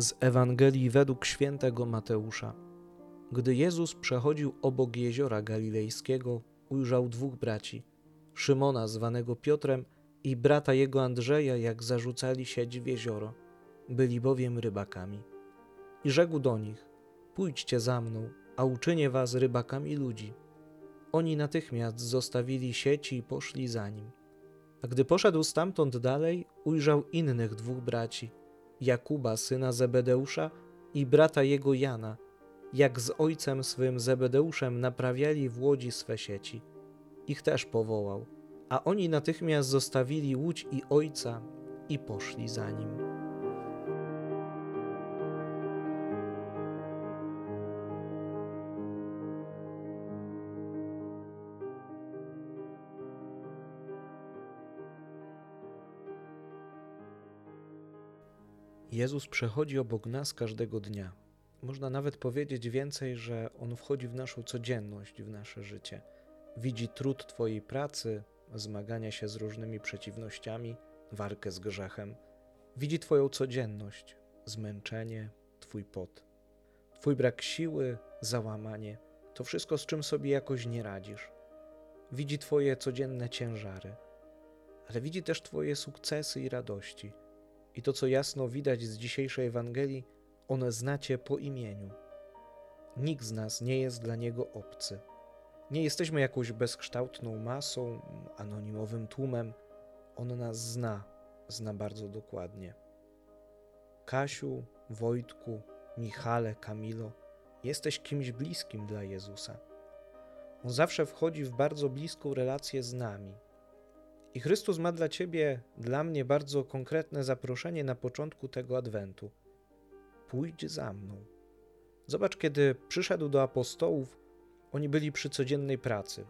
Z Ewangelii według świętego Mateusza. Gdy Jezus przechodził obok jeziora galilejskiego, ujrzał dwóch braci: Szymona, zwanego Piotrem, i brata jego Andrzeja, jak zarzucali sieć w jezioro. Byli bowiem rybakami. I rzekł do nich: Pójdźcie za mną, a uczynię was rybakami ludzi. Oni natychmiast zostawili sieci i poszli za nim. A gdy poszedł stamtąd dalej, ujrzał innych dwóch braci: Jakuba, syna Zebedeusza, i brata jego Jana, jak z ojcem swym Zebedeuszem naprawiali w łodzi swe sieci. Ich też powołał, a oni natychmiast zostawili łódź i ojca i poszli za nim. Jezus przechodzi obok nas każdego dnia. Można nawet powiedzieć więcej, że On wchodzi w naszą codzienność, w nasze życie. Widzi trud Twojej pracy, zmagania się z różnymi przeciwnościami, walkę z grzechem. Widzi Twoją codzienność, zmęczenie, Twój pot. Twój brak siły, załamanie, to wszystko, z czym sobie jakoś nie radzisz. Widzi Twoje codzienne ciężary, ale widzi też Twoje sukcesy i radości – i to, co jasno widać z dzisiejszej Ewangelii, one znacie po imieniu. Nikt z nas nie jest dla Niego obcy. Nie jesteśmy jakąś bezkształtną masą, anonimowym tłumem. On nas zna, zna bardzo dokładnie. Kasiu, Wojtku, Michale, Kamilo, jesteś kimś bliskim dla Jezusa. On zawsze wchodzi w bardzo bliską relację z nami, i Chrystus ma dla ciebie, dla mnie bardzo konkretne zaproszenie na początku tego adwentu. Pójdź za mną. Zobacz, kiedy przyszedł do apostołów, oni byli przy codziennej pracy.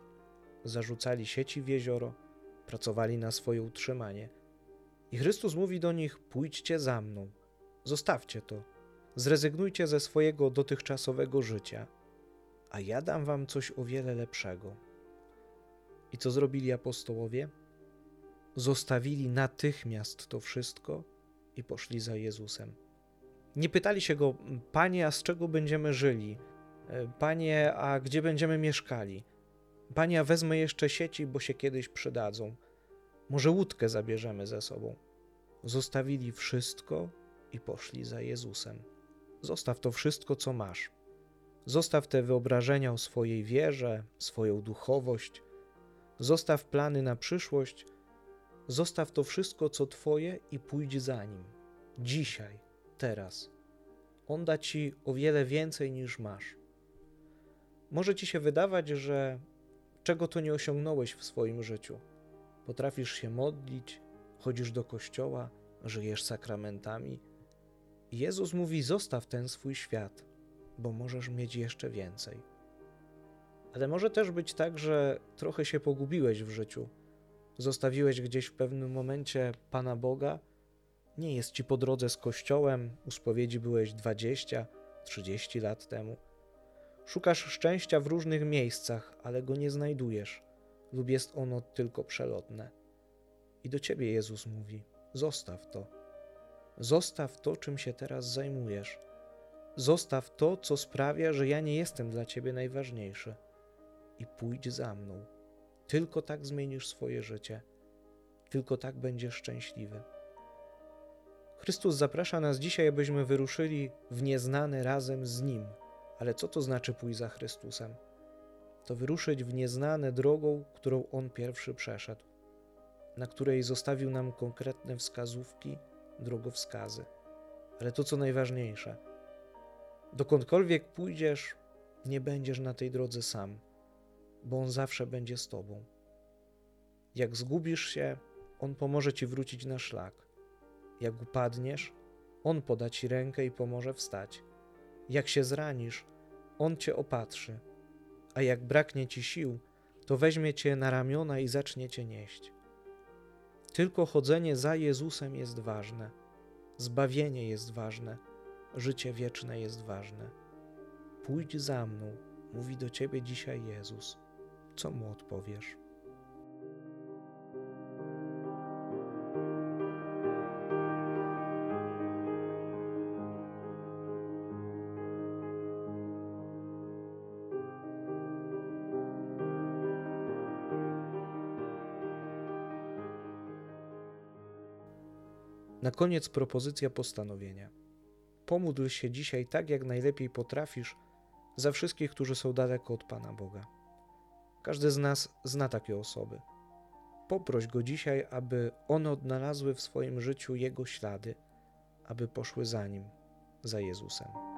Zarzucali sieci w jezioro, pracowali na swoje utrzymanie. I Chrystus mówi do nich: Pójdźcie za mną, zostawcie to, zrezygnujcie ze swojego dotychczasowego życia, a ja dam wam coś o wiele lepszego. I co zrobili apostołowie? Zostawili natychmiast to wszystko i poszli za Jezusem. Nie pytali się go, Panie, a z czego będziemy żyli? Panie, a gdzie będziemy mieszkali? Panie, a wezmę jeszcze sieci, bo się kiedyś przydadzą. Może łódkę zabierzemy ze sobą. Zostawili wszystko i poszli za Jezusem. Zostaw to wszystko, co masz. Zostaw te wyobrażenia o swojej wierze, swoją duchowość. Zostaw plany na przyszłość Zostaw to wszystko, co Twoje i pójdź za nim. Dzisiaj, teraz. On da Ci o wiele więcej niż masz. Może Ci się wydawać, że czego to nie osiągnąłeś w swoim życiu. Potrafisz się modlić, chodzisz do kościoła, żyjesz sakramentami. Jezus mówi: Zostaw ten swój świat, bo możesz mieć jeszcze więcej. Ale może też być tak, że trochę się pogubiłeś w życiu zostawiłeś gdzieś w pewnym momencie Pana Boga, nie jest ci po drodze z Kościołem, u spowiedzi byłeś 20, 30 lat temu. Szukasz szczęścia w różnych miejscach, ale go nie znajdujesz, lub jest ono tylko przelotne. I do ciebie Jezus mówi: zostaw to. Zostaw to, czym się teraz zajmujesz. Zostaw to, co sprawia, że ja nie jestem dla ciebie najważniejszy. I pójdź za mną. Tylko tak zmienisz swoje życie, tylko tak będziesz szczęśliwy. Chrystus zaprasza nas dzisiaj, abyśmy wyruszyli w nieznane razem z Nim. Ale co to znaczy pójść za Chrystusem? To wyruszyć w nieznane drogą, którą On pierwszy przeszedł, na której zostawił nam konkretne wskazówki, drogowskazy. Ale to, co najważniejsze, dokądkolwiek pójdziesz, nie będziesz na tej drodze sam bo On zawsze będzie z Tobą. Jak zgubisz się, On pomoże Ci wrócić na szlak. Jak upadniesz, On poda Ci rękę i pomoże wstać. Jak się zranisz, On Cię opatrzy. A jak braknie Ci sił, to weźmie Cię na ramiona i zacznie Cię nieść. Tylko chodzenie za Jezusem jest ważne, zbawienie jest ważne, życie wieczne jest ważne. Pójdź za mną, mówi do Ciebie dzisiaj Jezus co mu odpowiesz. Na koniec propozycja postanowienia. Pomódl się dzisiaj tak, jak najlepiej potrafisz, za wszystkich, którzy są daleko od Pana Boga. Każdy z nas zna takie osoby. Poproś go dzisiaj, aby one odnalazły w swoim życiu Jego ślady, aby poszły za nim, za Jezusem.